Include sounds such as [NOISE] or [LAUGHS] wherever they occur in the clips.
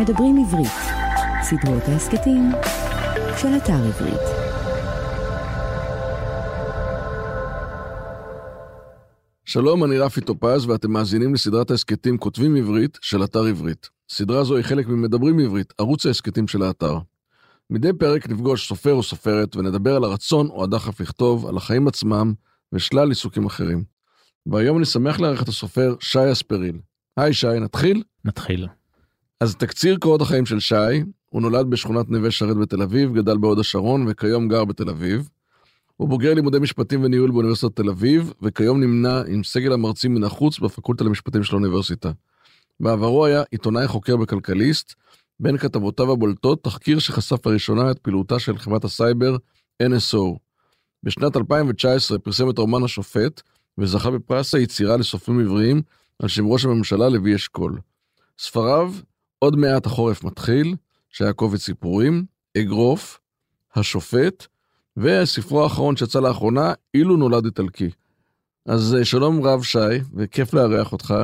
מדברים עברית, סדרות ההסכתים של אתר עברית. שלום, אני רפי טופז, ואתם מאזינים לסדרת ההסכתים כותבים עברית של אתר עברית. סדרה זו היא חלק ממדברים עברית, ערוץ ההסכתים של האתר. מדי פרק נפגוש סופר או סופרת ונדבר על הרצון או הדחף לכתוב, על החיים עצמם ושלל עיסוקים אחרים. והיום אני שמח לארח את הסופר שי אספריל. היי שי, נתחיל? נתחיל. אז תקציר קורות החיים של שי, הוא נולד בשכונת נווה שרת בתל אביב, גדל בהוד השרון וכיום גר בתל אביב. הוא בוגר לימודי משפטים וניהול באוניברסיטת תל אביב, וכיום נמנה עם סגל המרצים מן החוץ בפקולטה למשפטים של האוניברסיטה. בעברו היה עיתונאי חוקר בכלכליסט, בין כתבותיו הבולטות תחקיר שחשף לראשונה את פעילותה של חברת הסייבר NSO. בשנת 2019 פרסם את רומן השופט, וזכה בפרס היצירה לסופרים עבריים על שם ראש הממשלה לוי אשכול. ספריו, עוד מעט החורף מתחיל, שהיה קובץ סיפורים, אגרוף, השופט, וספרו האחרון שיצא לאחרונה, אילו נולד איטלקי. אז אה, שלום רב שי, וכיף לארח אותך,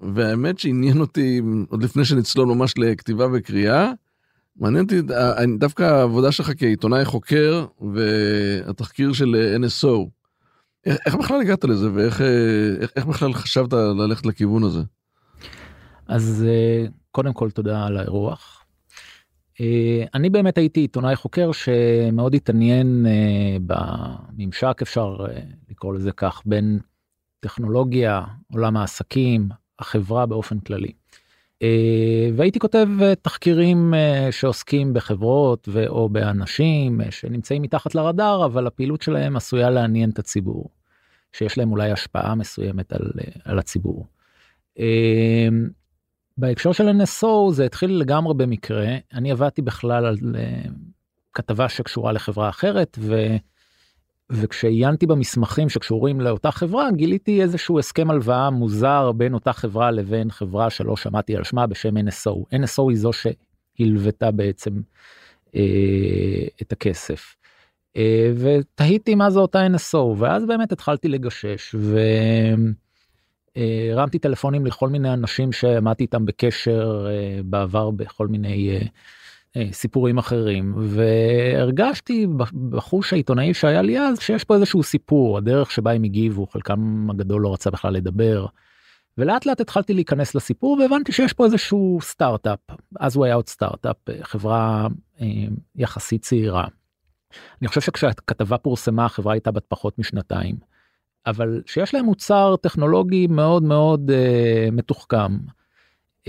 והאמת שעניין אותי, עוד לפני שנצלול ממש לכתיבה וקריאה, מעניין אותי דווקא העבודה שלך כעיתונאי חוקר והתחקיר של NSO. איך, איך בכלל הגעת לזה ואיך איך, איך בכלל חשבת ללכת לכיוון הזה? אז אה, קודם כל תודה על האירוח. אה, אני באמת הייתי עיתונאי חוקר שמאוד התעניין אה, בממשק אפשר לקרוא לזה כך בין טכנולוגיה עולם העסקים החברה באופן כללי. והייתי כותב תחקירים שעוסקים בחברות או באנשים שנמצאים מתחת לרדאר אבל הפעילות שלהם עשויה לעניין את הציבור. שיש להם אולי השפעה מסוימת על, על הציבור. בהקשר של NSO זה התחיל לגמרי במקרה אני עבדתי בכלל על אה, כתבה שקשורה לחברה אחרת ו... וכשעיינתי במסמכים שקשורים לאותה חברה גיליתי איזשהו הסכם הלוואה מוזר בין אותה חברה לבין חברה שלא שמעתי על שמה בשם NSO. NSO היא זו שהלוותה בעצם אה, את הכסף. אה, ותהיתי מה זה אותה NSO ואז באמת התחלתי לגשש והרמתי טלפונים לכל מיני אנשים שעמדתי איתם בקשר אה, בעבר בכל מיני אה, סיפורים אחרים והרגשתי בחוש העיתונאי שהיה לי אז שיש פה איזשהו סיפור הדרך שבה הם הגיבו חלקם הגדול לא רצה בכלל לדבר. ולאט לאט התחלתי להיכנס לסיפור והבנתי שיש פה איזשהו סטארט-אפ אז הוא היה עוד סטארט-אפ חברה יחסית צעירה. אני חושב שכשהכתבה פורסמה החברה הייתה בת פחות משנתיים. אבל שיש להם מוצר טכנולוגי מאוד מאוד uh, מתוחכם. Uh,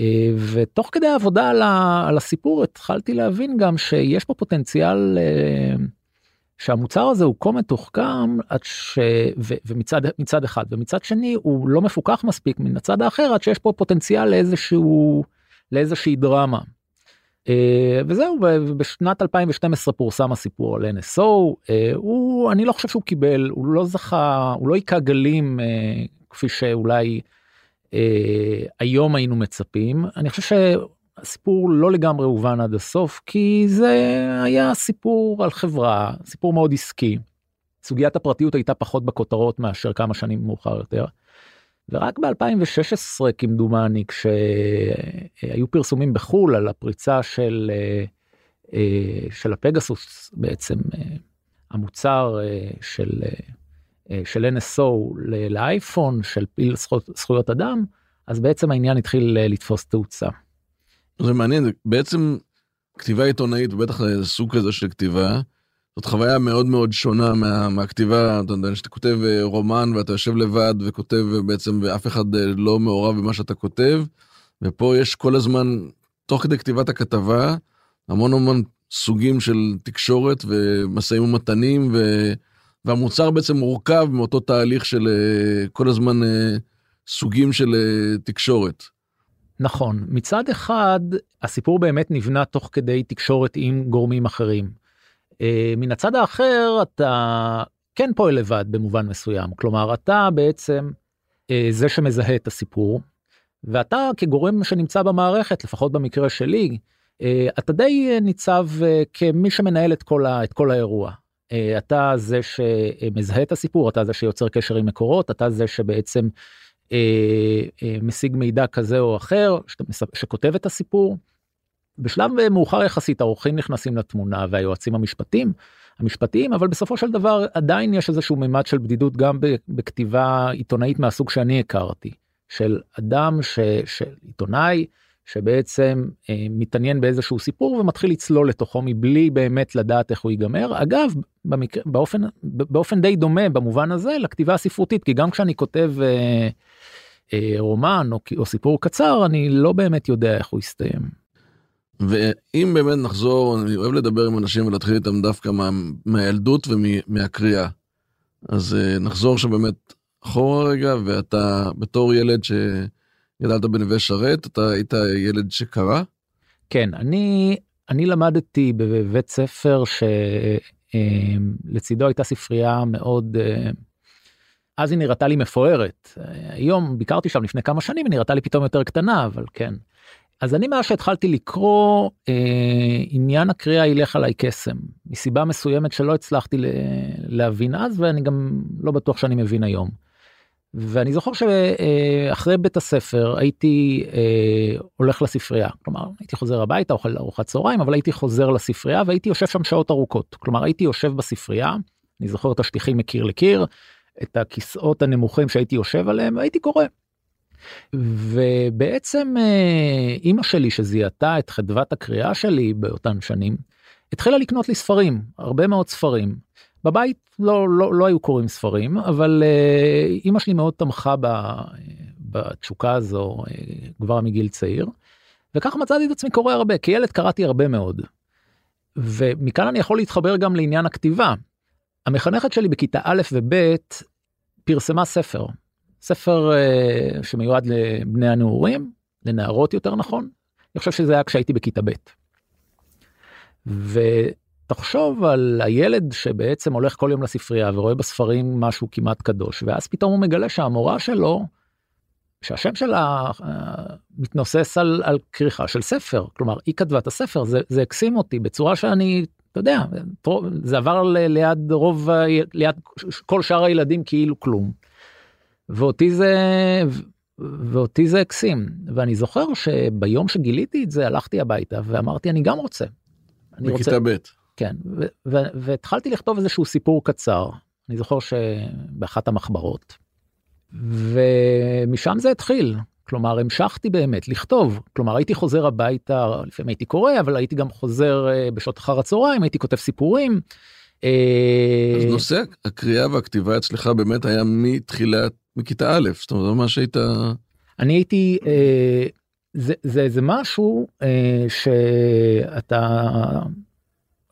ותוך כדי העבודה על, ה, על הסיפור התחלתי להבין גם שיש פה פוטנציאל uh, שהמוצר הזה הוא כה מתוחכם עד ש... ו, ומצד מצד אחד ומצד שני הוא לא מפוקח מספיק מן הצד האחר עד שיש פה פוטנציאל לאיזשהו לאיזושהי דרמה. אה, וזהו בשנת 2012 פורסם הסיפור על NSO אה, הוא אני לא חושב שהוא קיבל הוא לא זכה הוא לא היכה גלים אה, כפי שאולי היום היינו מצפים אני חושב שהסיפור לא לגמרי הובן עד הסוף כי זה היה סיפור על חברה סיפור מאוד עסקי. סוגיית הפרטיות הייתה פחות בכותרות מאשר כמה שנים מאוחר יותר. ורק ב-2016 כמדומני כשהיו פרסומים בחו"ל על הפריצה של אה, אה, של הפגסוס בעצם אה, המוצר של של NSO לאייפון של פעיל זכויות אדם אז בעצם העניין התחיל לתפוס תאוצה. זה מעניין בעצם כתיבה עיתונאית בטח סוג כזה של כתיבה זאת חוויה מאוד מאוד שונה מה, מהכתיבה, אתה יודע, שאתה כותב אה, רומן ואתה יושב לבד וכותב אה, בעצם ואף אחד אה, לא מעורב במה שאתה כותב, ופה יש כל הזמן, תוך כדי כתיבת הכתבה, המון המון סוגים של תקשורת ומשאים ומתנים, ו... והמוצר בעצם מורכב מאותו תהליך של כל הזמן סוגים של תקשורת. נכון, מצד אחד הסיפור באמת נבנה תוך כדי תקשורת עם גורמים אחרים. אה, מן הצד האחר אתה כן פועל לבד במובן מסוים כלומר אתה בעצם אה, זה שמזהה את הסיפור ואתה כגורם שנמצא במערכת לפחות במקרה שלי אה, אתה די ניצב כמי שמנהל את כל, ה, את כל האירוע. אתה זה שמזהה את הסיפור אתה זה שיוצר קשר עם מקורות אתה זה שבעצם משיג מידע כזה או אחר שכותב את הסיפור. בשלב מאוחר יחסית העורכים נכנסים לתמונה והיועצים המשפטיים המשפטיים אבל בסופו של דבר עדיין יש איזשהו מימד של בדידות גם בכתיבה עיתונאית מהסוג שאני הכרתי של אדם ש... של עיתונאי שבעצם אה, מתעניין באיזשהו סיפור ומתחיל לצלול לתוכו מבלי באמת לדעת איך הוא ייגמר אגב במקרה באופן באופן די דומה במובן הזה לכתיבה הספרותית כי גם כשאני כותב אה, אה, רומן או, או סיפור קצר אני לא באמת יודע איך הוא יסתיים. ואם באמת נחזור, אני אוהב לדבר עם אנשים ולהתחיל איתם דווקא מה, מהילדות ומהקריאה. אז uh, נחזור שבאמת אחורה רגע, ואתה בתור ילד שגדלת בנווה שרת, אתה היית ילד שקרא? כן, אני, אני למדתי בבית ספר שלצידו אה, הייתה ספרייה מאוד... uh, אז היא נראתה לי מפוארת. היום ביקרתי שם לפני כמה שנים, היא נראתה לי פתאום יותר קטנה, אבל כן. אז אני מאז שהתחלתי לקרוא אה, עניין הקריאה ילך עליי קסם מסיבה מסוימת שלא הצלחתי להבין אז ואני גם לא בטוח שאני מבין היום. ואני זוכר שאחרי בית הספר הייתי אה, הולך לספרייה כלומר הייתי חוזר הביתה אוכל ארוחת צהריים אבל הייתי חוזר לספרייה והייתי יושב שם שעות ארוכות כלומר הייתי יושב בספרייה אני זוכר את השטיחים מקיר לקיר את הכיסאות הנמוכים שהייתי יושב עליהם והייתי קורא. ובעצם אה, אימא שלי שזיהתה את חדוות הקריאה שלי באותן שנים התחילה לקנות לי ספרים הרבה מאוד ספרים בבית לא לא לא היו קוראים ספרים אבל אה, אימא שלי מאוד תמכה בתשוקה הזו אה, כבר מגיל צעיר. וכך מצאתי את עצמי קורא הרבה כילד קראתי הרבה מאוד. ומכאן אני יכול להתחבר גם לעניין הכתיבה. המחנכת שלי בכיתה א' וב' פרסמה ספר ספר uh, שמיועד לבני הנעורים, לנערות יותר נכון. אני חושב שזה היה כשהייתי בכיתה ב'. ותחשוב על הילד שבעצם הולך כל יום לספרייה ורואה בספרים משהו כמעט קדוש, ואז פתאום הוא מגלה שהמורה שלו, שהשם שלה uh, מתנוסס על, על כריכה של ספר, כלומר היא כתבה את הספר, זה, זה הקסים אותי בצורה שאני, אתה יודע, זה עבר ליד רוב, ליד כל שאר הילדים כאילו כלום. ואותי זה ואותי זה הקסים ואני זוכר שביום שגיליתי את זה הלכתי הביתה ואמרתי אני גם רוצה. אני בכיתה ב'. כן והתחלתי לכתוב איזשהו סיפור קצר אני זוכר שבאחת המחברות. ומשם זה התחיל כלומר המשכתי באמת לכתוב כלומר הייתי חוזר הביתה לפעמים הייתי קורא אבל הייתי גם חוזר אה, בשעות אחר הצהריים הייתי כותב סיפורים. אה, אז נושא הקריאה והכתיבה אצלך באמת היה מתחילת מכיתה א', זאת אומרת, ממש היית... אני הייתי, אה, זה, זה, זה משהו אה, שאתה,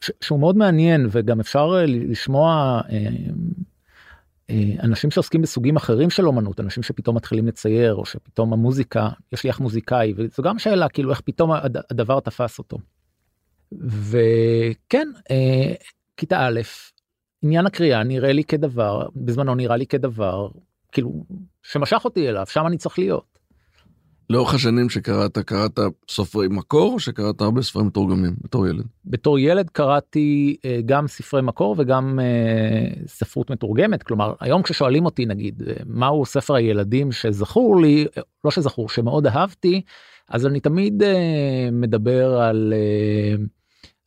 ש, שהוא מאוד מעניין וגם אפשר אה, לשמוע אה, אה, אנשים שעוסקים בסוגים אחרים של אומנות, אנשים שפתאום מתחילים לצייר או שפתאום המוזיקה, יש לי אח מוזיקאי וזו גם שאלה כאילו איך פתאום הדבר תפס אותו. וכן, אה, כיתה א', עניין הקריאה נראה לי כדבר, בזמנו נראה לי כדבר כאילו שמשך אותי אליו שם אני צריך להיות. לאורך השנים שקראת קראת סופרי מקור או שקראת הרבה ספרים מתורגמים בתור ילד? בתור ילד קראתי uh, גם ספרי מקור וגם uh, ספרות מתורגמת כלומר היום כששואלים אותי נגיד uh, מהו ספר הילדים שזכור לי לא שזכור שמאוד אהבתי אז אני תמיד מדבר על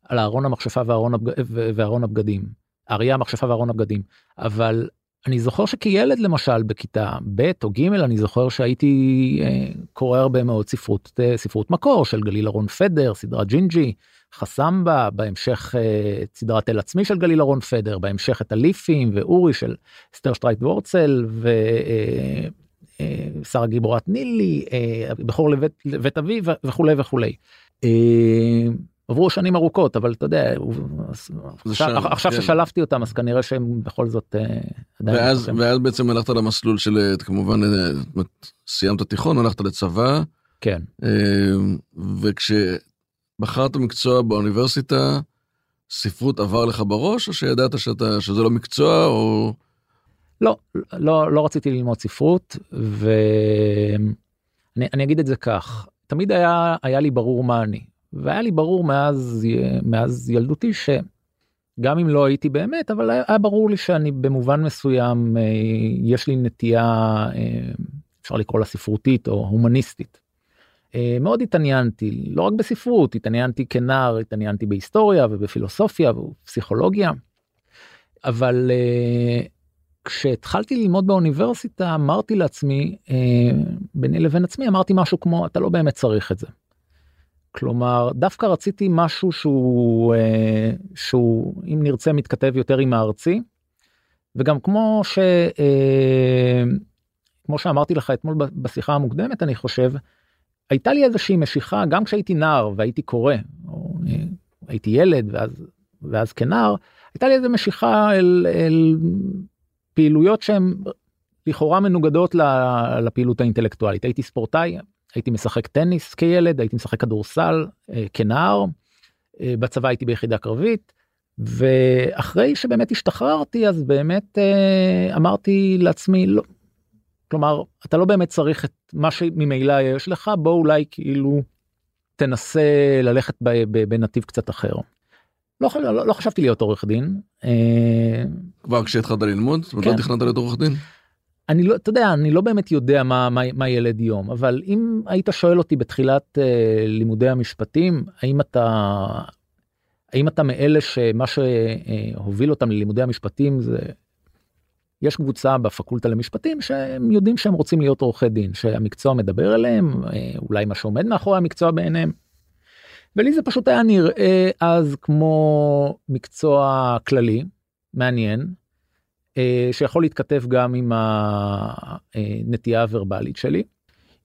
על ארון המכשפה. וארון הבגדים אריה המכשפה וארון הבגדים אבל אני זוכר שכילד למשל בכיתה ב' או ג' אני זוכר שהייתי אה, קורא הרבה מאוד ספרות אה, ספרות מקור של גליל אהרון פדר סדרת ג'ינג'י חסמבה בהמשך אה, סדרת אל עצמי של גליל אהרון פדר בהמשך את הליפים ואורי של סטר שטרייט וורצל ושרה גיבורת נילי בכור לבית, לבית אביב וכולי וכולי. עברו שנים ארוכות אבל אתה יודע עכשיו, כן. ששלפתי אותם אז כנראה שהם בכל זאת אה, ואז ואז בעצם הלכת למסלול של אה, כמובן אה, סיימת תיכון הלכת לצבא כן וכשבחרת מקצוע באוניברסיטה ספרות עבר לך בראש או שידעת שאתה שזה לא מקצוע או. לא לא לא רציתי ללמוד ספרות ואני אגיד את זה כך תמיד היה היה לי ברור מה אני והיה לי ברור מאז מאז ילדותי שגם אם לא הייתי באמת אבל היה ברור לי שאני במובן מסוים אה, יש לי נטייה אה, אפשר לקרוא לה ספרותית או הומניסטית. אה, מאוד התעניינתי, לא רק בספרות, התעניינתי כנער, התעניינתי בהיסטוריה ובפילוסופיה ובפסיכולוגיה. אבל כשהתחלתי ללמוד באוניברסיטה אמרתי לעצמי, ביני לבין עצמי אמרתי משהו כמו אתה לא באמת צריך את זה. כלומר דווקא רציתי משהו שהוא שהוא אם נרצה מתכתב יותר עם הארצי. וגם כמו ש... כמו שאמרתי לך אתמול בשיחה המוקדמת אני חושב הייתה לי איזושהי משיכה גם כשהייתי נער והייתי קורא או הייתי ילד ואז ואז כנער הייתה לי איזה משיכה אל, אל פעילויות שהן לכאורה מנוגדות לפעילות האינטלקטואלית הייתי ספורטאי הייתי משחק טניס כילד הייתי משחק כדורסל אה, כנער אה, בצבא הייתי ביחידה קרבית ואחרי שבאמת השתחררתי אז באמת אה, אמרתי לעצמי לא כלומר אתה לא באמת צריך את מה שממילא יש לך בוא אולי כאילו תנסה ללכת בנתיב קצת אחר. לא, לא, לא חשבתי להיות עורך דין. אה, כבר כשהתחלת ללמוד? לא כן. תכננת להיות עורך דין? אני לא, אתה יודע, אני לא באמת יודע מה, מה, מה ילד יום, אבל אם היית שואל אותי בתחילת אה, לימודי המשפטים, האם אתה, האם אתה מאלה שמה שהוביל אותם ללימודי המשפטים זה יש קבוצה בפקולטה למשפטים שהם יודעים שהם רוצים להיות עורכי דין שהמקצוע מדבר אליהם אה, אולי מה שעומד מאחורי המקצוע בעיניהם. ולי זה פשוט היה נראה אז כמו מקצוע כללי מעניין אה, שיכול להתכתב גם עם הנטייה הוורבלית שלי.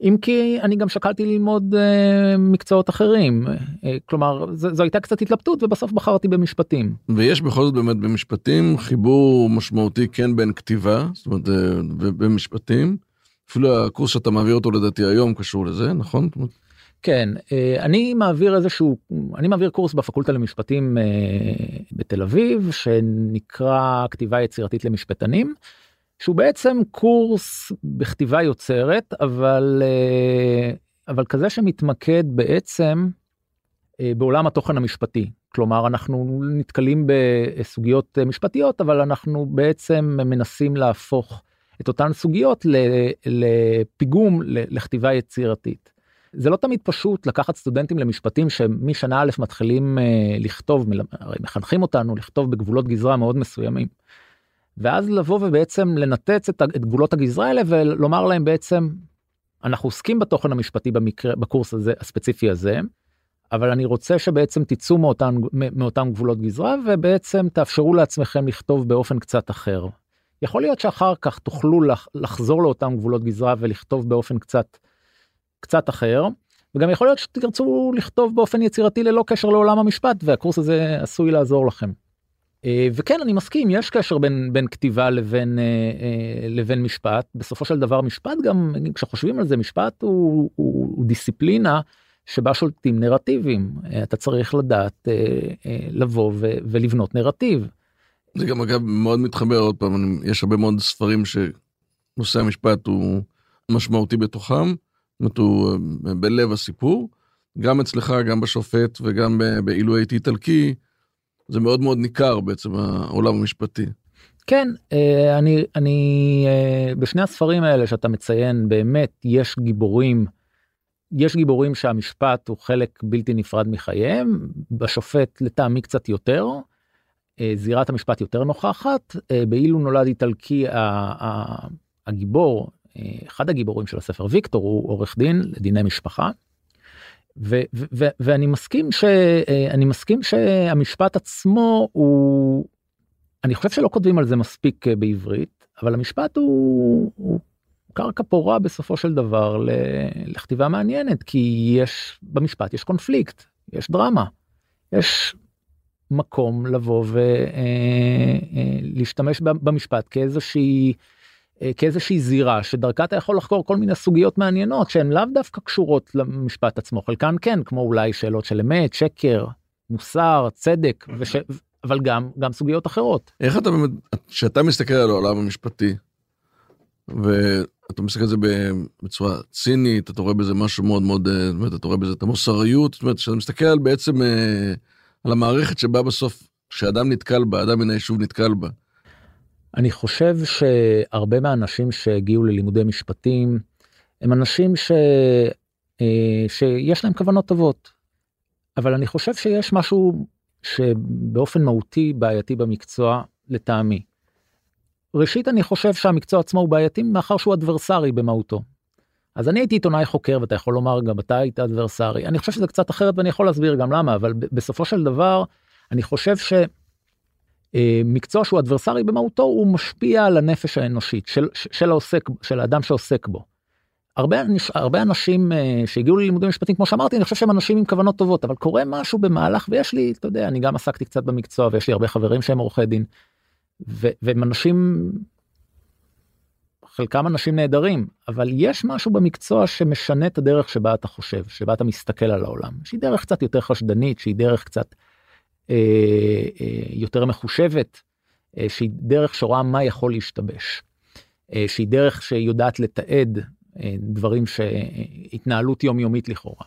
אם כי אני גם שקלתי ללמוד uh, מקצועות אחרים uh, כלומר זו, הייתה קצת התלבטות ובסוף בחרתי במשפטים. ויש בכל זאת באמת במשפטים חיבור משמעותי כן בין כתיבה זאת אומרת במשפטים אפילו הקורס שאתה מעביר אותו לדעתי היום קשור לזה נכון? כן אני מעביר איזשהו אני מעביר קורס בפקולטה למשפטים בתל אביב שנקרא כתיבה יצירתית למשפטנים. שהוא בעצם קורס בכתיבה יוצרת אבל אה, אבל כזה שמתמקד בעצם אה, בעולם התוכן המשפטי כלומר אנחנו נתקלים בסוגיות משפטיות אבל אנחנו בעצם מנסים להפוך את אותן סוגיות לפיגום לכתיבה יצירתית. זה לא תמיד פשוט לקחת סטודנטים למשפטים שמשנה א' מתחילים אה, לכתוב, הרי מחנכים אותנו לכתוב בגבולות גזרה מאוד מסוימים. ואז לבוא ובעצם לנתץ את, את גבולות הגזרה האלה ולומר להם בעצם אנחנו עוסקים בתוכן המשפטי במקרה בקורס הזה הספציפי הזה. אבל אני רוצה שבעצם תצאו מאותן מאותם גבולות גזרה ובעצם תאפשרו לעצמכם לכתוב באופן קצת אחר. יכול להיות שאחר כך תוכלו לח, לחזור לאותם גבולות גזרה ולכתוב באופן קצת קצת אחר וגם יכול להיות שתרצו לכתוב באופן יצירתי ללא קשר לעולם המשפט והקורס הזה עשוי לעזור לכם. אה, וכן אני מסכים יש קשר בין בין כתיבה לבין אה, אה, לבין משפט בסופו של דבר משפט גם כשחושבים על זה משפט הוא, הוא, הוא דיסציפלינה שבה שולטים נרטיבים אתה צריך לדעת לבוא ו, ולבנות נרטיב. זה גם אגב מאוד מתחבר עוד פעם יש הרבה מאוד ספרים שנושא המשפט הוא משמעותי בתוכם. זאת אומרת הוא בלב הסיפור גם אצלך גם בשופט וגם באילו הייתי איטלקי. זה מאוד מאוד ניכר בעצם העולם המשפטי. כן אה, אני אני אה, בשני הספרים האלה שאתה מציין באמת יש גיבורים. יש גיבורים שהמשפט הוא חלק בלתי נפרד מחייהם בשופט לטעמי קצת יותר. אה, זירת המשפט יותר נוכחת באילו נולד איטלקי הגיבור אחד הגיבורים של הספר ויקטור הוא עורך דין לדיני משפחה. ו- ו- ואני מסכים שאני מסכים שהמשפט עצמו הוא אני חושב שלא כותבים על זה מספיק בעברית אבל המשפט הוא, הוא קרקע פורה בסופו של דבר לכתיבה מעניינת כי יש במשפט יש קונפליקט יש דרמה יש מקום לבוא ולהשתמש אה, אה, במשפט כאיזושהי כאיזושהי זירה שדרכה אתה יכול לחקור כל מיני סוגיות מעניינות שהן לאו דווקא קשורות למשפט עצמו חלקן כן כמו אולי שאלות של אמת שקר מוסר צדק וש... אבל גם גם סוגיות אחרות. איך אתה באמת כשאתה מסתכל על העולם המשפטי ואתה מסתכל על זה בצורה צינית אתה רואה בזה משהו מאוד מאוד אה, אתה רואה בזה את המוסריות זאת אומרת כשאתה מסתכל בעצם אה, על המערכת שבה בסוף כשאדם נתקל בה אדם מן היישוב נתקל בה. אני חושב שהרבה מהאנשים שהגיעו ללימודי משפטים הם אנשים אה, שיש להם כוונות טובות. אבל אני חושב שיש משהו שבאופן מהותי בעייתי במקצוע לטעמי. ראשית אני חושב שהמקצוע עצמו הוא בעייתי מאחר שהוא אדברסרי במהותו. אז אני הייתי עיתונאי חוקר ואתה יכול לומר גם אתה היית אדברסרי אני חושב שזה קצת אחרת ואני יכול להסביר גם למה אבל בסופו של דבר אני חושב שמקצוע שהוא אדברסרי במהותו הוא משפיע על הנפש האנושית של, של העוסק של האדם שעוסק בו. הרבה, הרבה אנשים אה, שהגיעו ללימודים משפטיים כמו שאמרתי אני חושב שהם אנשים עם כוונות טובות אבל קורה משהו במהלך ויש לי אתה יודע אני גם עסקתי קצת במקצוע ויש לי הרבה חברים שהם עורכי דין. והם אנשים חלקם אנשים נהדרים אבל יש משהו במקצוע שמשנה את הדרך שבה אתה חושב שבה אתה מסתכל על העולם שהיא דרך קצת יותר חשדנית שהיא דרך קצת אה, אה, יותר מחושבת אה, שהיא דרך שרואה מה יכול להשתבש אה, שהיא דרך שיודעת לתעד אה, דברים שהתנהלות יומיומית לכאורה.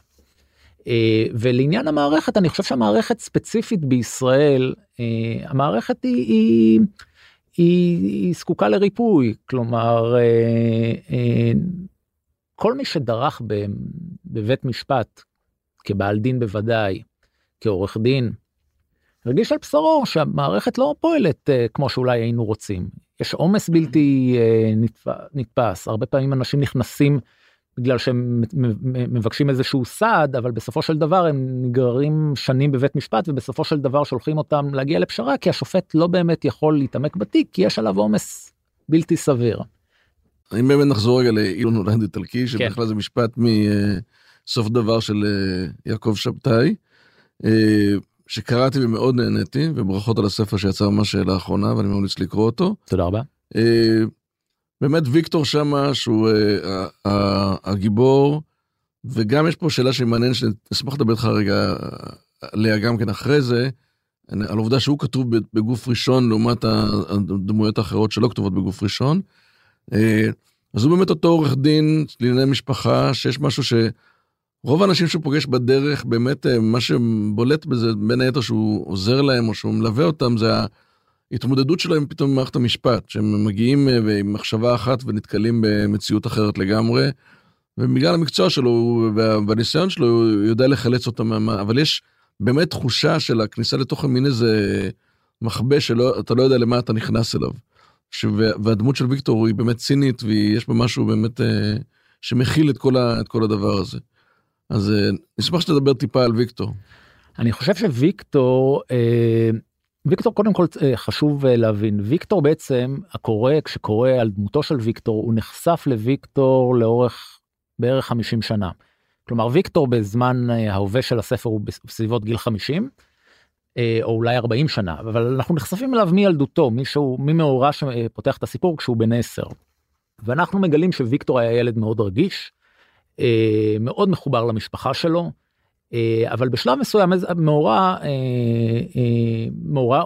אה, ולעניין המערכת אני חושב שהמערכת ספציפית בישראל אה, המערכת היא, היא, היא, היא זקוקה לריפוי כלומר כל מי שדרך בבית משפט כבעל דין בוודאי כעורך דין הרגיש על בשרו שהמערכת לא פועלת כמו שאולי היינו רוצים יש עומס בלתי נתפס הרבה פעמים אנשים נכנסים בגלל שהם מבקשים איזשהו סעד אבל בסופו של דבר הם נגררים שנים בבית משפט ובסופו של דבר שולחים אותם להגיע לפשרה כי השופט לא באמת יכול להתעמק בתיק כי יש עליו עומס בלתי סביר. אם באמת נחזור רגע לאילון הולנד איטלקי שבכלל כן. זה משפט מסוף דבר של אה, יעקב שבתאי אה, שקראתי ומאוד נהניתי וברכות על הספר שיצא ממש לאחרונה ואני ממליץ לקרוא אותו. תודה רבה. אה, באמת ויקטור שמה שהוא uh, הגיבור וגם יש פה שאלה שהיא מעניינת שאני אשמח לדבר איתך רגע עליה גם כן אחרי זה על העובדה שהוא כתוב בגוף ראשון לעומת הדמויות האחרות שלא כתובות בגוף ראשון. Uh, אז הוא באמת אותו עורך דין לענייני משפחה שיש משהו שרוב האנשים שהוא פוגש בדרך באמת uh, מה שבולט בזה בין היתר שהוא עוזר להם או שהוא מלווה אותם זה ההתמודדות שלהם פתאום במערכת המשפט, שהם מגיעים אה, עם מחשבה אחת ונתקלים במציאות אחרת לגמרי, ובגלל המקצוע שלו והניסיון שלו הוא יודע לחלץ אותם. אבל יש באמת תחושה של הכניסה לתוך מין איזה מחבה שאתה לא יודע למה אתה נכנס אליו. ש... והדמות של ויקטור היא באמת צינית ויש בה משהו באמת אה, שמכיל את כל, ה... את כל הדבר הזה. אז אה, נשמח שתדבר טיפה על ויקטור. אני חושב שוויקטור אה, ויקטור קודם כל אה, חשוב להבין ויקטור בעצם הקורא כשקורא על דמותו של ויקטור הוא נחשף לוויקטור לאורך בערך 50 שנה. כלומר ויקטור בזמן ההווה של הספר הוא בסביבות גיל 50 או אולי 40 שנה אבל אנחנו נחשפים אליו מילדותו מישהו ממאורע שפותח את הסיפור כשהוא בן 10. ואנחנו מגלים שוויקטור היה ילד מאוד רגיש מאוד מחובר למשפחה שלו. אה, אבל בשלב מסוים מאורע אה, אה, מאורע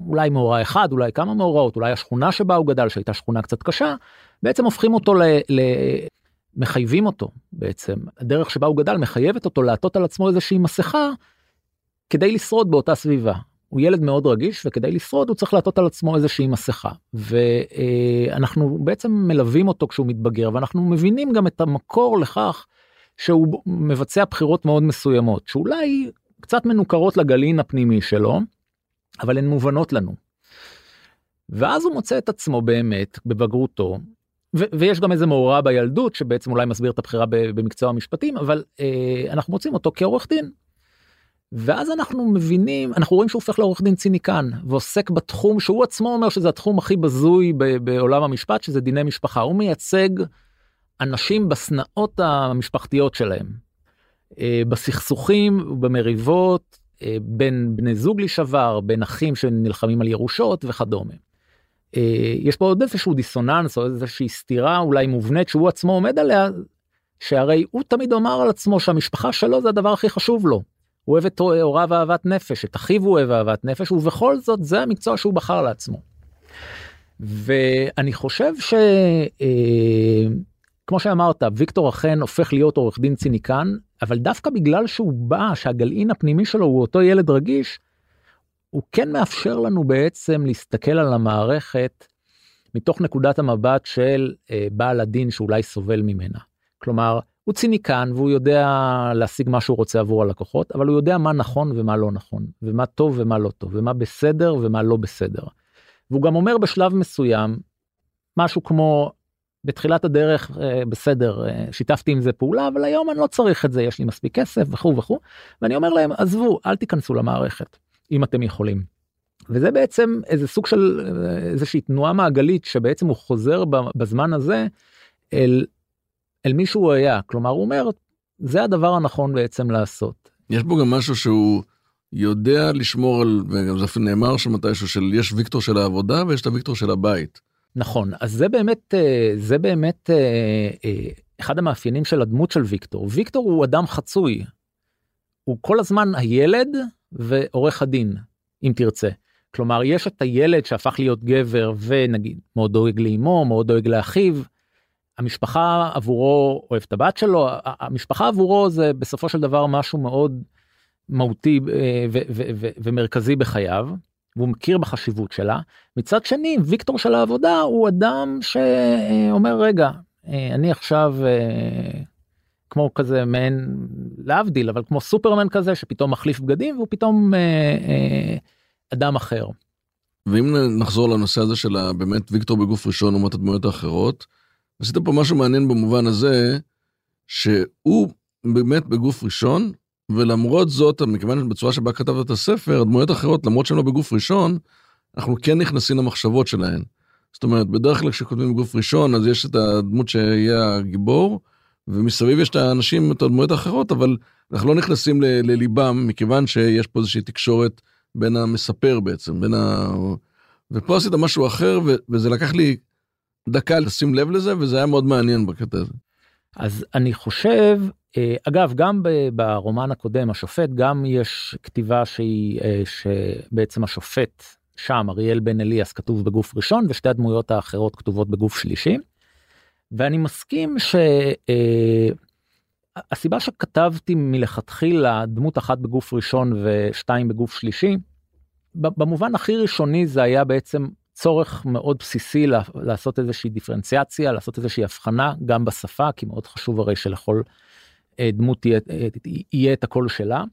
אולי מאורע אחד אולי כמה מאורעות אולי השכונה שבה הוא גדל שהייתה שכונה קצת קשה בעצם הופכים אותו ל... ל... מחייבים אותו בעצם הדרך שבה הוא גדל מחייבת אותו לעטות על עצמו איזושהי מסכה כדי לשרוד באותה סביבה. הוא ילד מאוד רגיש וכדי לשרוד הוא צריך לעטות על עצמו איזושהי מסכה ואנחנו בעצם מלווים אותו כשהוא מתבגר ואנחנו מבינים גם את המקור לכך שהוא מבצע בחירות מאוד מסוימות שאולי קצת מנוכרות לגלין הפנימי שלו אבל הן מובנות לנו. ואז הוא מוצא את עצמו באמת בבגרותו ויש גם איזה מאורע בילדות שבעצם אולי מסביר את הבחירה במקצוע המשפטים אבל אה, אנחנו מוצאים אותו כעורך דין. ואז אנחנו מבינים אנחנו רואים שהוא הופך לעורך דין ציניקן ועוסק בתחום שהוא עצמו אומר שזה התחום הכי בזוי בעולם המשפט שזה דיני משפחה הוא מייצג אנשים בשנאות המשפחתיות שלהם, אה, בסכסוכים ובמריבות אה, בין בני זוג לשעבר, בין אחים שנלחמים על ירושות וכדומה. אה, יש פה עוד איזשהו דיסוננס או איזושהי סתירה אולי מובנית שהוא עצמו עומד עליה, שהרי הוא תמיד אמר על עצמו שהמשפחה שלו זה הדבר הכי חשוב לו. הוא אוהב את הוריו אהבת נפש, את אחיו הוא אוהב אהבת נפש, ובכל זאת זה המקצוע שהוא בחר לעצמו. ואני חושב ש... כמו שאמרת ויקטור אכן הופך להיות עורך דין ציניקן אבל דווקא בגלל שהוא בא שהגלעין הפנימי שלו הוא אותו ילד רגיש. הוא כן מאפשר לנו בעצם להסתכל על המערכת מתוך נקודת המבט של אה, בעל הדין שאולי סובל ממנה. כלומר הוא ציניקן והוא יודע להשיג מה שהוא רוצה עבור הלקוחות, אבל הוא יודע מה נכון ומה לא נכון, ומה טוב ומה לא טוב, ומה בסדר ומה לא בסדר. והוא גם אומר בשלב מסוים, משהו כמו, בתחילת הדרך אה, בסדר אה, שיתפתי עם זה פעולה אבל היום אני לא צריך את זה יש לי מספיק כסף וכו' וכו' ואני אומר להם עזבו אל תיכנסו למערכת אם אתם יכולים. וזה בעצם איזה סוג של אה, איזושהי תנועה מעגלית שבעצם הוא חוזר בזמן הזה אל, אל מי שהוא היה כלומר הוא אומר זה הדבר הנכון בעצם לעשות. יש בו גם משהו שהוא יודע לשמור על וגם זה אפילו נאמר שם מתישהו של יש ויקטור של העבודה ויש את הוויקטור של הבית. נכון אז זה באמת אה, זה באמת אה, אה, אחד המאפיינים של הדמות של ויקטור ויקטור הוא אדם חצוי. הוא כל הזמן הילד ועורך הדין אם תרצה. כלומר יש את הילד שהפך להיות גבר ונגיד מאוד דואג לאמו מאוד דואג לאחיו. המשפחה עבורו אוהב את הבת שלו המשפחה עבורו זה בסופו של דבר משהו מאוד מהותי ומרכזי בחייו. והוא מכיר בחשיבות שלה. מצד שני ויקטור של העבודה הוא אדם שאומר רגע אני עכשיו אה, כמו כזה מעין להבדיל אבל כמו סופרמן כזה שפתאום מחליף בגדים והוא פתאום אה, אה, אדם אחר. ואם נחזור לנושא הזה של באמת ויקטור בגוף ראשון לעומת הדמויות האחרות. עשית פה משהו מעניין במובן הזה שהוא באמת בגוף ראשון ולמרות זאת, מכיוון שבצורה שבה כתבת את הספר, הדמויות האחרות, למרות שהן לא בגוף ראשון, אנחנו כן נכנסים למחשבות שלהן. זאת אומרת, בדרך כלל כשכותבים בגוף ראשון, אז יש את הדמות שיהיה הגיבור, ומסביב יש את האנשים, את הדמויות האחרות, אבל אנחנו לא נכנסים ל- לליבם, מכיוון שיש פה איזושהי תקשורת בין המספר בעצם, בין ה... ופה עשית משהו אחר, ו- וזה לקח לי דקה לשים לב לזה, וזה היה מאוד מעניין בקטע הזה. אז אני חושב אה, אגב גם ברומן הקודם השופט גם יש כתיבה שהיא אה, שבעצם השופט שם אריאל בן אליאס כתוב בגוף ראשון ושתי הדמויות האחרות כתובות בגוף שלישי. ואני מסכים שהסיבה אה, שכתבתי מלכתחילה דמות אחת בגוף ראשון ושתיים בגוף שלישי במובן הכי ראשוני זה היה בעצם צורך מאוד בסיסי לעשות איזושהי דיפרנציאציה לעשות איזושהי הבחנה גם בשפה כי מאוד חשוב הרי שלכל אה, דמות תהיה, אה, יהיה את הקול שלה.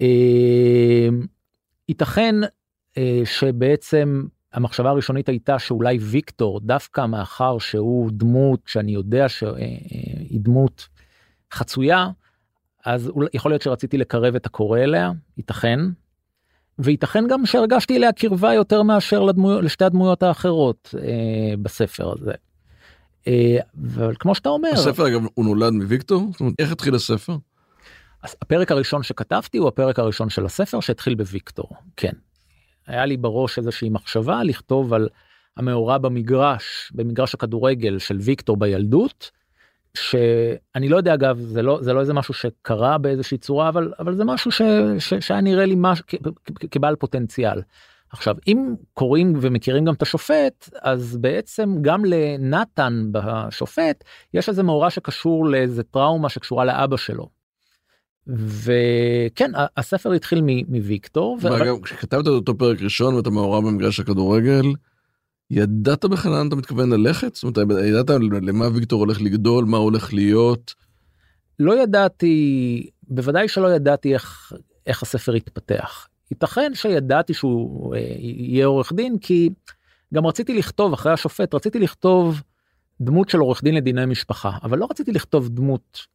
אה, ייתכן שבעצם המחשבה הראשונית הייתה שאולי ויקטור דווקא מאחר שהוא דמות שאני יודע שהיא דמות חצויה אז יכול להיות שרציתי לקרב את הקורא אליה ייתכן. וייתכן גם שהרגשתי אליה קרבה יותר מאשר לדמו, לשתי הדמויות האחרות אה, בספר הזה. אה, אבל כמו שאתה אומר הספר אגב הוא נולד מוויקטור זאת אומרת איך התחיל הספר. הפרק הראשון שכתבתי הוא הפרק הראשון של הספר שהתחיל בוויקטור כן. היה לי בראש איזושהי מחשבה לכתוב על המאורע במגרש במגרש הכדורגל של ויקטור בילדות. שאני לא יודע אגב זה לא זה לא איזה משהו שקרה באיזושהי צורה אבל אבל זה משהו ש, ש, שהיה נראה לי משהו כבעל פוטנציאל. עכשיו אם קוראים ומכירים גם את השופט אז בעצם גם לנתן בשופט יש איזה מאורע שקשור לאיזה טראומה שקשורה לאבא שלו. וכן הספר התחיל מוויקטור. ואגב כשכתבת את אותו פרק ראשון ואת המאורע במגרש הכדורגל ידעת בכלל לאן אתה מתכוון ללכת? זאת אומרת ידעת למה ויקטור הולך לגדול מה הולך להיות? לא ידעתי בוודאי שלא ידעתי איך איך הספר יתפתח ייתכן שידעתי שהוא אה, יהיה עורך דין כי גם רציתי לכתוב אחרי השופט רציתי לכתוב דמות של עורך דין לדיני משפחה אבל לא רציתי לכתוב דמות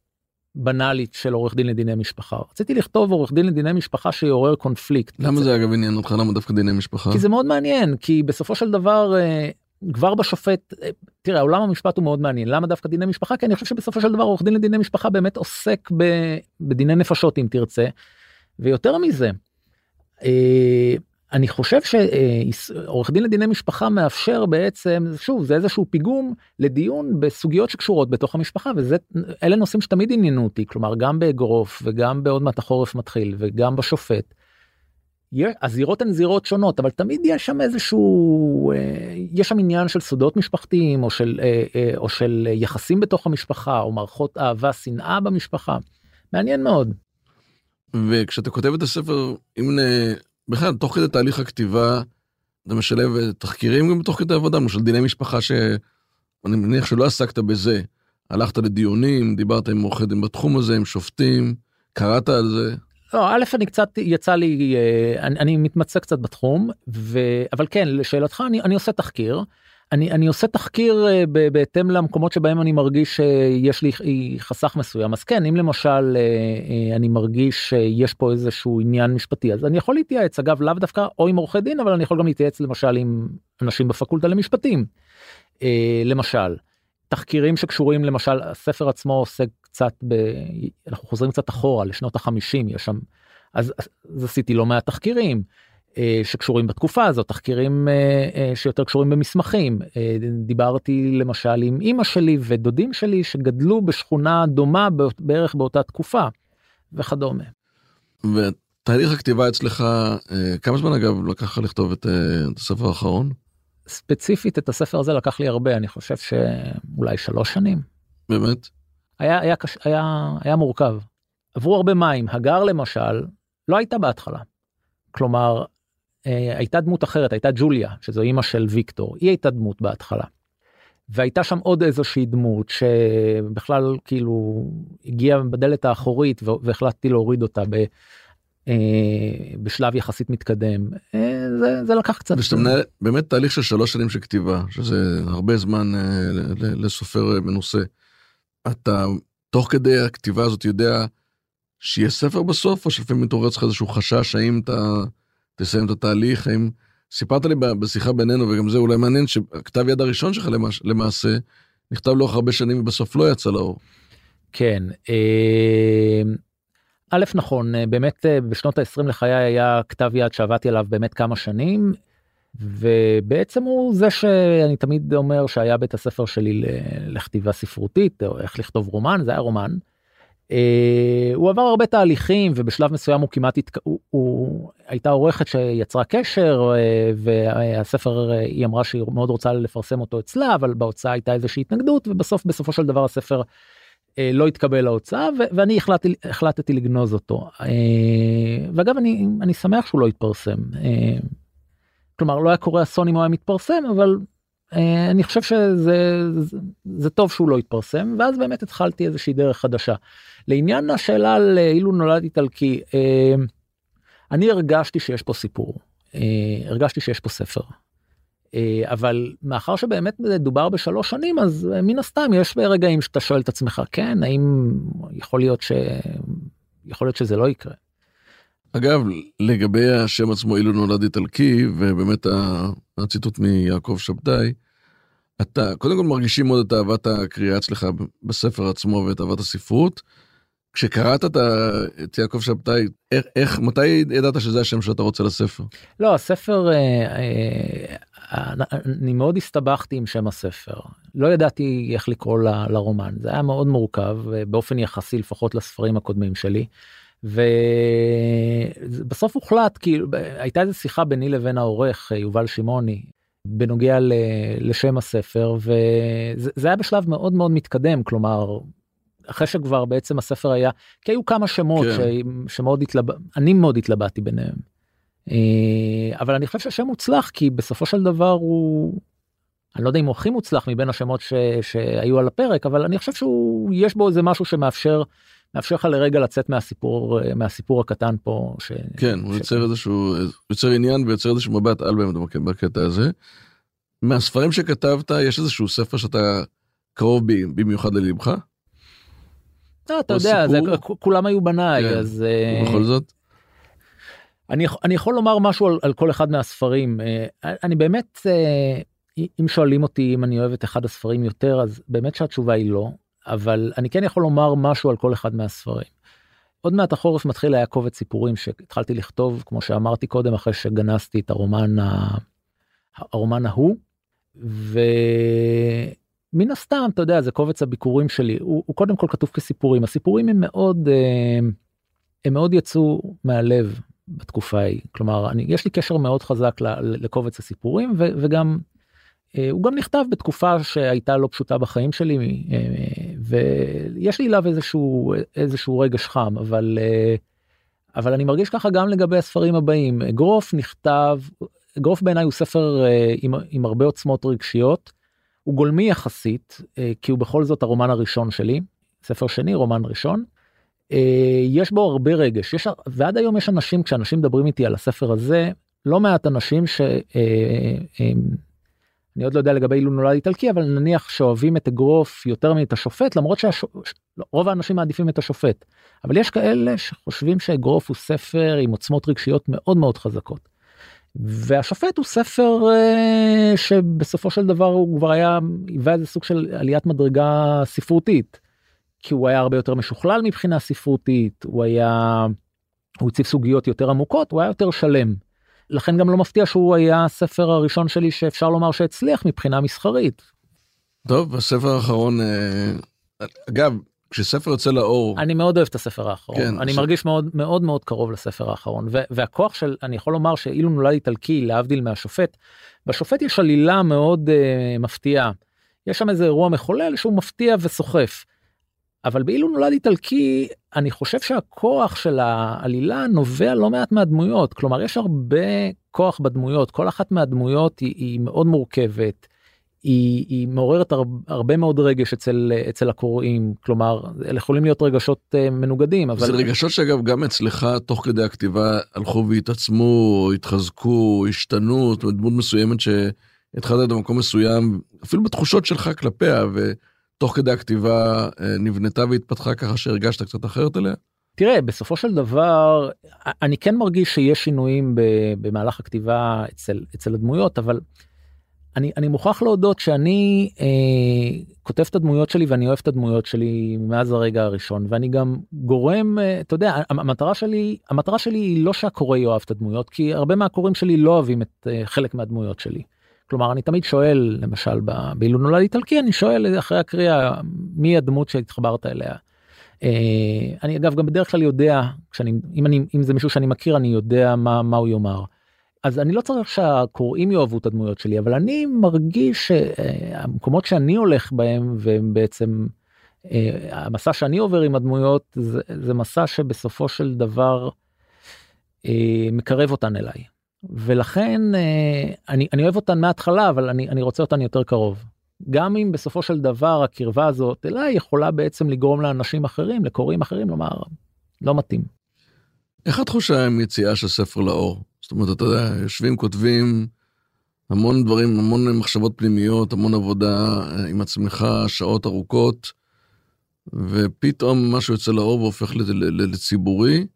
בנאלית של עורך דין לדיני משפחה רציתי לכתוב עורך דין לדיני משפחה שיעורר קונפליקט. למה זה אגב עניין אותך למה דווקא דיני משפחה? כי זה מאוד מעניין כי בסופו של דבר אה, כבר בשופט אה, תראה עולם המשפט הוא מאוד מעניין למה דווקא דיני משפחה כי אני חושב שבסופו של דבר עורך דין לדיני משפחה באמת עוסק בדיני נפשות אם תרצה. ויותר מזה אה, אני חושב שעורך דין לדיני משפחה מאפשר בעצם שוב זה איזשהו פיגום לדיון בסוגיות שקשורות בתוך המשפחה וזה אלה נושאים שתמיד עניינו אותי כלומר גם באגרוף וגם בעוד מעט החורף מתחיל וגם בשופט. הזירות הן זירות שונות אבל תמיד יש שם איזשהו אה, יש שם עניין של סודות משפחתיים או של אה, או של יחסים בתוך המשפחה או מערכות אהבה שנאה במשפחה מעניין מאוד. וכשאתה כותב את הספר, אם. בכלל, תוך כדי תהליך הכתיבה, אתה משלב תחקירים גם תוך כדי עבודה, למשל דיני משפחה שאני מניח שלא עסקת בזה, הלכת לדיונים, דיברת עם עורכי דין בתחום הזה, עם שופטים, קראת על זה? לא, א', אני קצת, יצא לי, אה, אני, אני מתמצא קצת בתחום, ו... אבל כן, לשאלתך, אני, אני עושה תחקיר. אני, אני עושה תחקיר אה, בהתאם למקומות שבהם אני מרגיש שיש לי חסך מסוים. אז כן, אם למשל אה, אני מרגיש שיש פה איזשהו עניין משפטי, אז אני יכול להתייעץ, אגב, לאו דווקא או עם עורכי דין, אבל אני יכול גם להתייעץ למשל עם אנשים בפקולטה למשפטים. למשל, תחקירים שקשורים למשל, הספר עצמו עוסק קצת ב... אנחנו חוזרים קצת אחורה לשנות החמישים יש שם אז, אז עשיתי לא מעט תחקירים אה, שקשורים בתקופה הזאת תחקירים אה, אה, שיותר קשורים במסמכים אה, דיברתי למשל עם אמא שלי ודודים שלי שגדלו בשכונה דומה בערך באותה תקופה וכדומה. ותהליך הכתיבה אצלך אה, כמה זמן אגב לקח לך לכתוב את, אה, את הספר האחרון? ספציפית את הספר הזה לקח לי הרבה אני חושב שאולי שלוש שנים. באמת? היה, היה, קש... היה, היה מורכב. עברו הרבה מים. הגר למשל לא הייתה בהתחלה. כלומר, אה, הייתה דמות אחרת, הייתה ג'וליה, שזו אימא של ויקטור, היא הייתה דמות בהתחלה. והייתה שם עוד איזושהי דמות שבכלל כאילו הגיעה בדלת האחורית והחלטתי להוריד אותה ב, אה, בשלב יחסית מתקדם. אה, זה, זה לקח קצת. ושאתה מנהל באמת תהליך של שלוש שנים של כתיבה, שזה הרבה זמן אה, לסופר אה, מנוסה. אתה תוך כדי הכתיבה הזאת יודע שיהיה ספר בסוף, או שלפעמים מתעורר לך איזשהו חשש האם אתה תסיים את התהליך, האם... סיפרת לי בשיחה בינינו, וגם זה אולי מעניין, שהכתב יד הראשון שלך למש... למעשה, נכתב לאורך הרבה שנים ובסוף לא יצא לאור. כן, אה, א' נכון, אה, באמת אה, בשנות ה-20 לחיי היה כתב יד שעבדתי עליו באמת כמה שנים, ובעצם הוא זה שאני תמיד אומר שהיה בית הספר שלי לכתיבה ספרותית או איך לכתוב רומן זה היה רומן. Uh, הוא עבר הרבה תהליכים ובשלב מסוים הוא כמעט התק... הוא, הוא הייתה עורכת שיצרה קשר uh, והספר uh, היא אמרה שהיא מאוד רוצה לפרסם אותו אצלה אבל בהוצאה הייתה איזושהי התנגדות ובסוף בסופו של דבר הספר uh, לא התקבל להוצאה ואני החלטתי החלטתי לגנוז אותו uh, ואגב אני אני שמח שהוא לא התפרסם. Uh, כלומר לא היה קורה אסון אם הוא היה מתפרסם אבל אני חושב שזה זה, זה טוב שהוא לא התפרסם ואז באמת התחלתי איזושהי דרך חדשה. לעניין השאלה על אה, אילו נולד איטלקי אה, אני הרגשתי שיש פה סיפור אה, הרגשתי שיש פה ספר. אה, אבל מאחר שבאמת דובר בשלוש שנים אז אה, מן הסתם יש רגעים שאתה שואל את עצמך כן האם יכול להיות ש... יכול להיות שזה לא יקרה. אגב, לגבי השם עצמו, אילו נולד איטלקי, ובאמת הציטוט מיעקב שבתאי, אתה קודם כל מרגישים מאוד את אהבת הקריאה אצלך בספר עצמו ואת אהבת הספרות. כשקראת את, את יעקב שבתאי, איך, איך, מתי ידעת שזה השם שאתה רוצה לספר? לא, הספר, אה, אה, אני מאוד הסתבכתי עם שם הספר. לא ידעתי איך לקרוא ל, לרומן, זה היה מאוד מורכב, באופן יחסי לפחות לספרים הקודמים שלי. ובסוף הוחלט כאילו הייתה איזה שיחה ביני לבין העורך יובל שמעוני בנוגע לשם הספר וזה היה בשלב מאוד מאוד מתקדם כלומר אחרי שכבר בעצם הספר היה כי היו כמה שמות כן. ש, שמאוד התלבט אני מאוד התלבטתי ביניהם. אה, אבל אני חושב שהשם מוצלח כי בסופו של דבר הוא אני לא יודע אם הוא הכי מוצלח מבין השמות ש, שהיו על הפרק אבל אני חושב שהוא יש בו איזה משהו שמאפשר מאפשר לך לרגע לצאת מהסיפור מהסיפור הקטן פה. ש... כן הוא יוצר איזשהו יוצר עניין ויוצר איזשהו מבט על באמת בקטע הזה. מהספרים שכתבת יש איזשהו ספר שאתה קרוב במיוחד ללבך? לא, אתה יודע זה כולם היו בניי כן. אז אה, בכל זאת. אני, אני יכול לומר משהו על, על כל אחד מהספרים אה, אני באמת אה, אם שואלים אותי אם אני אוהב את אחד הספרים יותר אז באמת שהתשובה היא לא אבל אני כן יכול לומר משהו על כל אחד מהספרים. עוד מעט החורף מתחיל היה קובץ סיפורים שהתחלתי לכתוב כמו שאמרתי קודם אחרי שגנזתי את הרומן ה... הרומן ההוא. ומן הסתם אתה יודע זה קובץ הביקורים שלי הוא, הוא קודם כל כתוב כסיפורים הסיפורים הם מאוד אה, הם מאוד יצאו מהלב בתקופה ההיא כלומר אני יש לי קשר מאוד חזק לקובץ הסיפורים ו, וגם אה, הוא גם נכתב בתקופה שהייתה לא פשוטה בחיים שלי אה, ויש לי אליו איזשהו איזשהו רגש חם אבל אה, אבל אני מרגיש ככה גם לגבי הספרים הבאים אגרוף נכתב אגרוף בעיניי הוא ספר עם, עם הרבה עוצמות רגשיות. הוא גולמי יחסית אה, כי הוא בכל זאת הרומן הראשון שלי ספר שני רומן ראשון. אה, יש בו הרבה רגש יש ועד היום יש אנשים כשאנשים מדברים איתי על הספר הזה לא מעט אנשים ש... אני עוד לא יודע לגבי אילו נולד איטלקי אבל נניח שאוהבים את אגרוף יותר מאת השופט למרות שרוב האנשים מעדיפים את השופט אבל יש כאלה שחושבים שאגרוף הוא ספר עם עוצמות רגשיות מאוד מאוד חזקות. והשופט הוא ספר uh, שבסופו של דבר הוא כבר היה היווה איזה סוג של עליית מדרגה ספרותית. כי הוא היה הרבה יותר משוכלל מבחינה ספרותית הוא היה הוא הציב סוגיות יותר עמוקות הוא היה יותר שלם. לכן גם לא מפתיע שהוא היה הספר הראשון שלי שאפשר לומר שהצליח מבחינה מסחרית. טוב הספר האחרון אה, אגב כשספר יוצא לאור אני מאוד אוהב את הספר האחרון כן, אני ש... מרגיש מאוד מאוד מאוד קרוב לספר האחרון ו- והכוח של אני יכול לומר שאילו נולד איטלקי להבדיל מהשופט בשופט יש עלילה מאוד uh, מפתיעה יש שם איזה אירוע מחולל שהוא מפתיע וסוחף. אבל באילו נולד איטלקי אני חושב שהכוח של העלילה נובע לא מעט מהדמויות. כלומר יש הרבה כוח בדמויות. כל אחת מהדמויות היא, היא מאוד מורכבת. היא, היא מעוררת הרבה מאוד רגש אצל אצל הקוראים. כלומר אלה יכולים להיות רגשות uh, מנוגדים אבל זה רגשות שאגב גם אצלך תוך כדי הכתיבה הלכו והתעצמו התחזקו השתנו זאת אומרת דמות מסוימת שהתחלת במקום מסוים אפילו בתחושות שלך כלפיה ותוך כדי הכתיבה uh, נבנתה והתפתחה ככה שהרגשת קצת אחרת אליה. תראה בסופו של דבר אני כן מרגיש שיש שינויים במהלך הכתיבה אצל אצל הדמויות אבל. אני, אני מוכרח להודות שאני אה, כותב את הדמויות שלי ואני אוהב את הדמויות שלי מאז הרגע הראשון ואני גם גורם אה, אתה יודע המטרה שלי המטרה שלי היא לא שהקורא יאהב את הדמויות כי הרבה מהקוראים שלי לא אוהבים את אה, חלק מהדמויות שלי. כלומר אני תמיד שואל למשל באילו נולד איטלקי אני שואל אחרי הקריאה מי הדמות שהתחברת אליה. אה, אני אגב גם בדרך כלל יודע כשאני אם אני אם זה מישהו שאני מכיר אני יודע מה מה הוא יאמר. אז אני לא צריך שהקוראים יאהבו את הדמויות שלי אבל אני מרגיש שהמקומות שאני הולך בהם והם בעצם אה, המסע שאני עובר עם הדמויות זה, זה מסע שבסופו של דבר אה, מקרב אותן אליי ולכן אה, אני, אני אוהב אותן מההתחלה אבל אני, אני רוצה אותן יותר קרוב. גם אם בסופו של דבר הקרבה הזאת אליי יכולה בעצם לגרום לאנשים אחרים לקוראים אחרים לומר לא מתאים. איך התחושה עם יציאה של ספר לאור? זאת אומרת, אתה יודע, יושבים, כותבים המון דברים, המון מחשבות פנימיות, המון עבודה אה, עם עצמך, שעות ארוכות, ופתאום משהו יוצא לאור והופך לציבורי,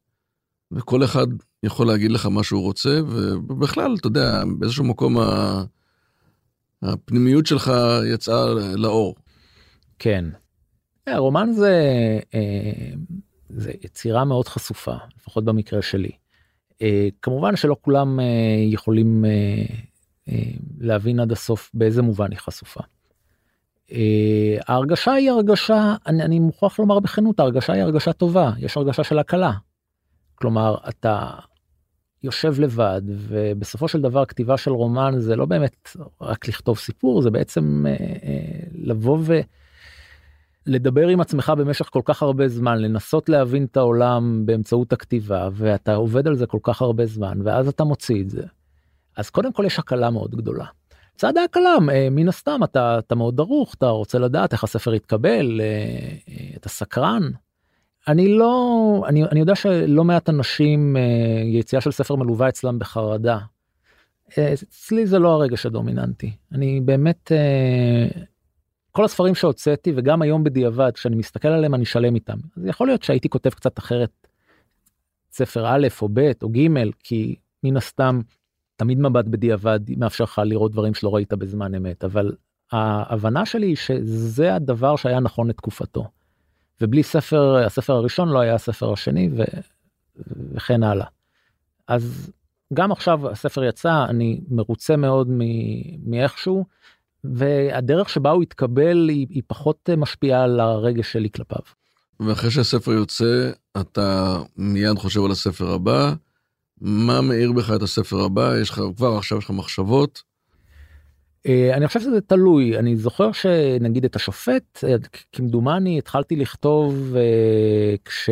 וכל אחד יכול להגיד לך מה שהוא רוצה, ובכלל, אתה יודע, באיזשהו מקום הפנימיות שלך יצאה לאור. כן. הרומן זה, אה, זה יצירה מאוד חשופה, לפחות במקרה שלי. אה, כמובן שלא כולם אה, יכולים אה, להבין עד הסוף באיזה מובן היא חשופה. ההרגשה היא הרגשה, אני, אני מוכרח לומר בכנות, ההרגשה היא הרגשה טובה, יש הרגשה של הקלה. כלומר, אתה יושב לבד, ובסופו של דבר כתיבה של רומן זה לא באמת רק לכתוב סיפור, זה בעצם לבוא ו... לדבר עם עצמך במשך כל כך הרבה זמן לנסות להבין את העולם באמצעות הכתיבה ואתה עובד על זה כל כך הרבה זמן ואז אתה מוציא את זה. אז קודם כל יש הקלה מאוד גדולה. צד ההקלה אה, מן הסתם אתה אתה מאוד דרוך אתה רוצה לדעת איך הספר יתקבל אה, אה, אתה סקרן. אני לא אני אני יודע שלא מעט אנשים יציאה של ספר מלווה אצלם בחרדה. אצלי זה לא הרגש הדומיננטי אני באמת כל הספרים שהוצאתי וגם היום בדיעבד כשאני מסתכל עליהם אני שלם איתם אז יכול להיות שהייתי כותב קצת אחרת ספר א' או ב' או ג' כי מן הסתם תמיד מבט בדיעבד מאפשר לך לראות דברים שלא ראית בזמן אמת אבל ההבנה שלי היא שזה הדבר שהיה נכון לתקופתו. ובלי ספר הספר הראשון לא היה הספר השני ו... וכן הלאה. אז גם עכשיו הספר יצא אני מרוצה מאוד מאיכשהו והדרך שבה הוא התקבל היא, היא פחות משפיעה על הרגש שלי כלפיו. ואחרי שהספר יוצא אתה מיד חושב על הספר הבא. מה מאיר בך את הספר הבא יש לך כבר עכשיו יש לך מחשבות. אה, אני חושב שזה תלוי אני זוכר שנגיד את השופט אה, כמדומני התחלתי לכתוב אה, כש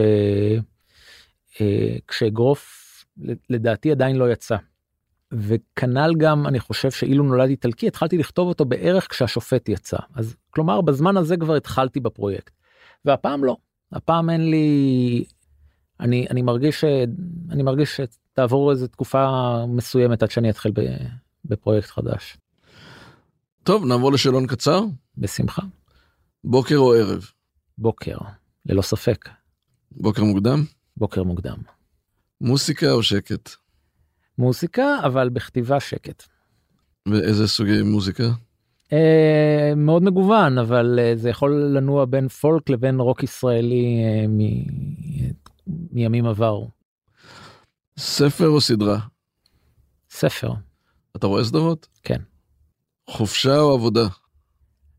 כשאגרוף לדעתי עדיין לא יצא. וכנ"ל גם אני חושב שאילו נולד איטלקי התחלתי לכתוב אותו בערך כשהשופט יצא אז כלומר בזמן הזה כבר התחלתי בפרויקט. והפעם לא הפעם אין לי אני אני מרגיש אני מרגיש שתעבור איזה תקופה מסוימת עד שאני אתחיל בפרויקט חדש. טוב נעבור לשאלון קצר בשמחה. בוקר או ערב? בוקר ללא ספק. בוקר מוקדם? בוקר מוקדם. מוסיקה או שקט? מוזיקה אבל בכתיבה שקט. ואיזה סוגי מוזיקה? אה, מאוד מגוון אבל אה, זה יכול לנוע בין פולק לבין רוק ישראלי אה, מ... מימים עברו. ספר או סדרה? ספר. אתה רואה סדרות? כן. חופשה או עבודה?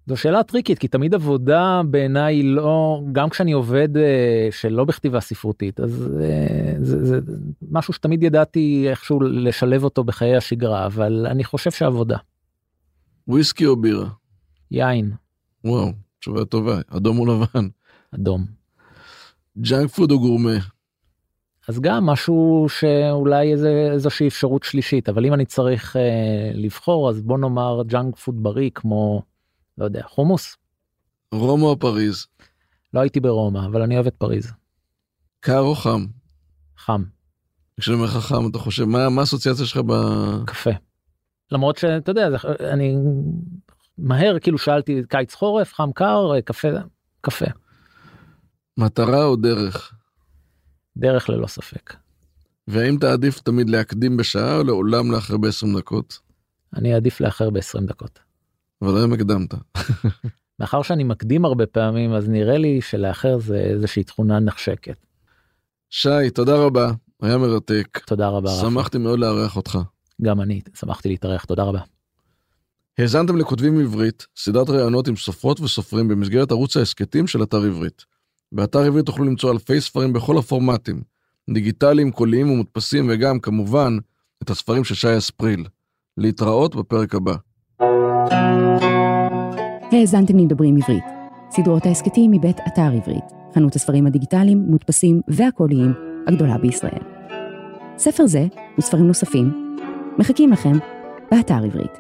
זו שאלה טריקית כי תמיד עבודה בעיניי לא גם כשאני עובד אה, שלא בכתיבה ספרותית אז אה, זה, זה משהו שתמיד ידעתי איכשהו לשלב אותו בחיי השגרה אבל אני חושב שעבודה. וויסקי או בירה? יין. וואו תשובה טובה אדום או לבן? אדום. junk food או גורמה? אז גם משהו שאולי איזה איזושהי אפשרות שלישית אבל אם אני צריך אה, לבחור אז בוא נאמר junk food בריא כמו לא יודע חומוס. רומא או פריז? לא הייתי ברומא אבל אני אוהב את פריז. קר או חם? חם. כשאני אומר לך חם אתה חושב מה מה האסוציאציה שלך ב... קפה. למרות שאתה יודע אני מהר כאילו שאלתי קיץ חורף חם קר קפה קפה. מטרה או דרך? דרך ללא ספק. והאם תעדיף תמיד להקדים בשעה או לעולם לאחר ב-20 דקות? אני אעדיף לאחר ב-20 דקות. אבל היום הקדמת. [LAUGHS] מאחר שאני מקדים הרבה פעמים אז נראה לי שלאחר זה איזושהי תכונה נחשקת. שי תודה רבה היה מרתק. תודה רבה. שמחתי רפי. מאוד לארח אותך. גם אני שמחתי להתארח תודה רבה. האזנתם לכותבים עברית סדרת ראיונות עם סופרות וסופרים במסגרת ערוץ ההסכתים של אתר עברית. באתר עברית תוכלו למצוא אלפי ספרים בכל הפורמטים, דיגיטליים, קוליים ומודפסים, וגם, כמובן, את הספרים של שי אספריל. להתראות בפרק הבא. האזנתם לדברים עברית, סדרות ההסכתים מבית אתר עברית, חנות הספרים הדיגיטליים, מודפסים והקוליים הגדולה בישראל. ספר זה וספרים נוספים מחכים לכם באתר עברית.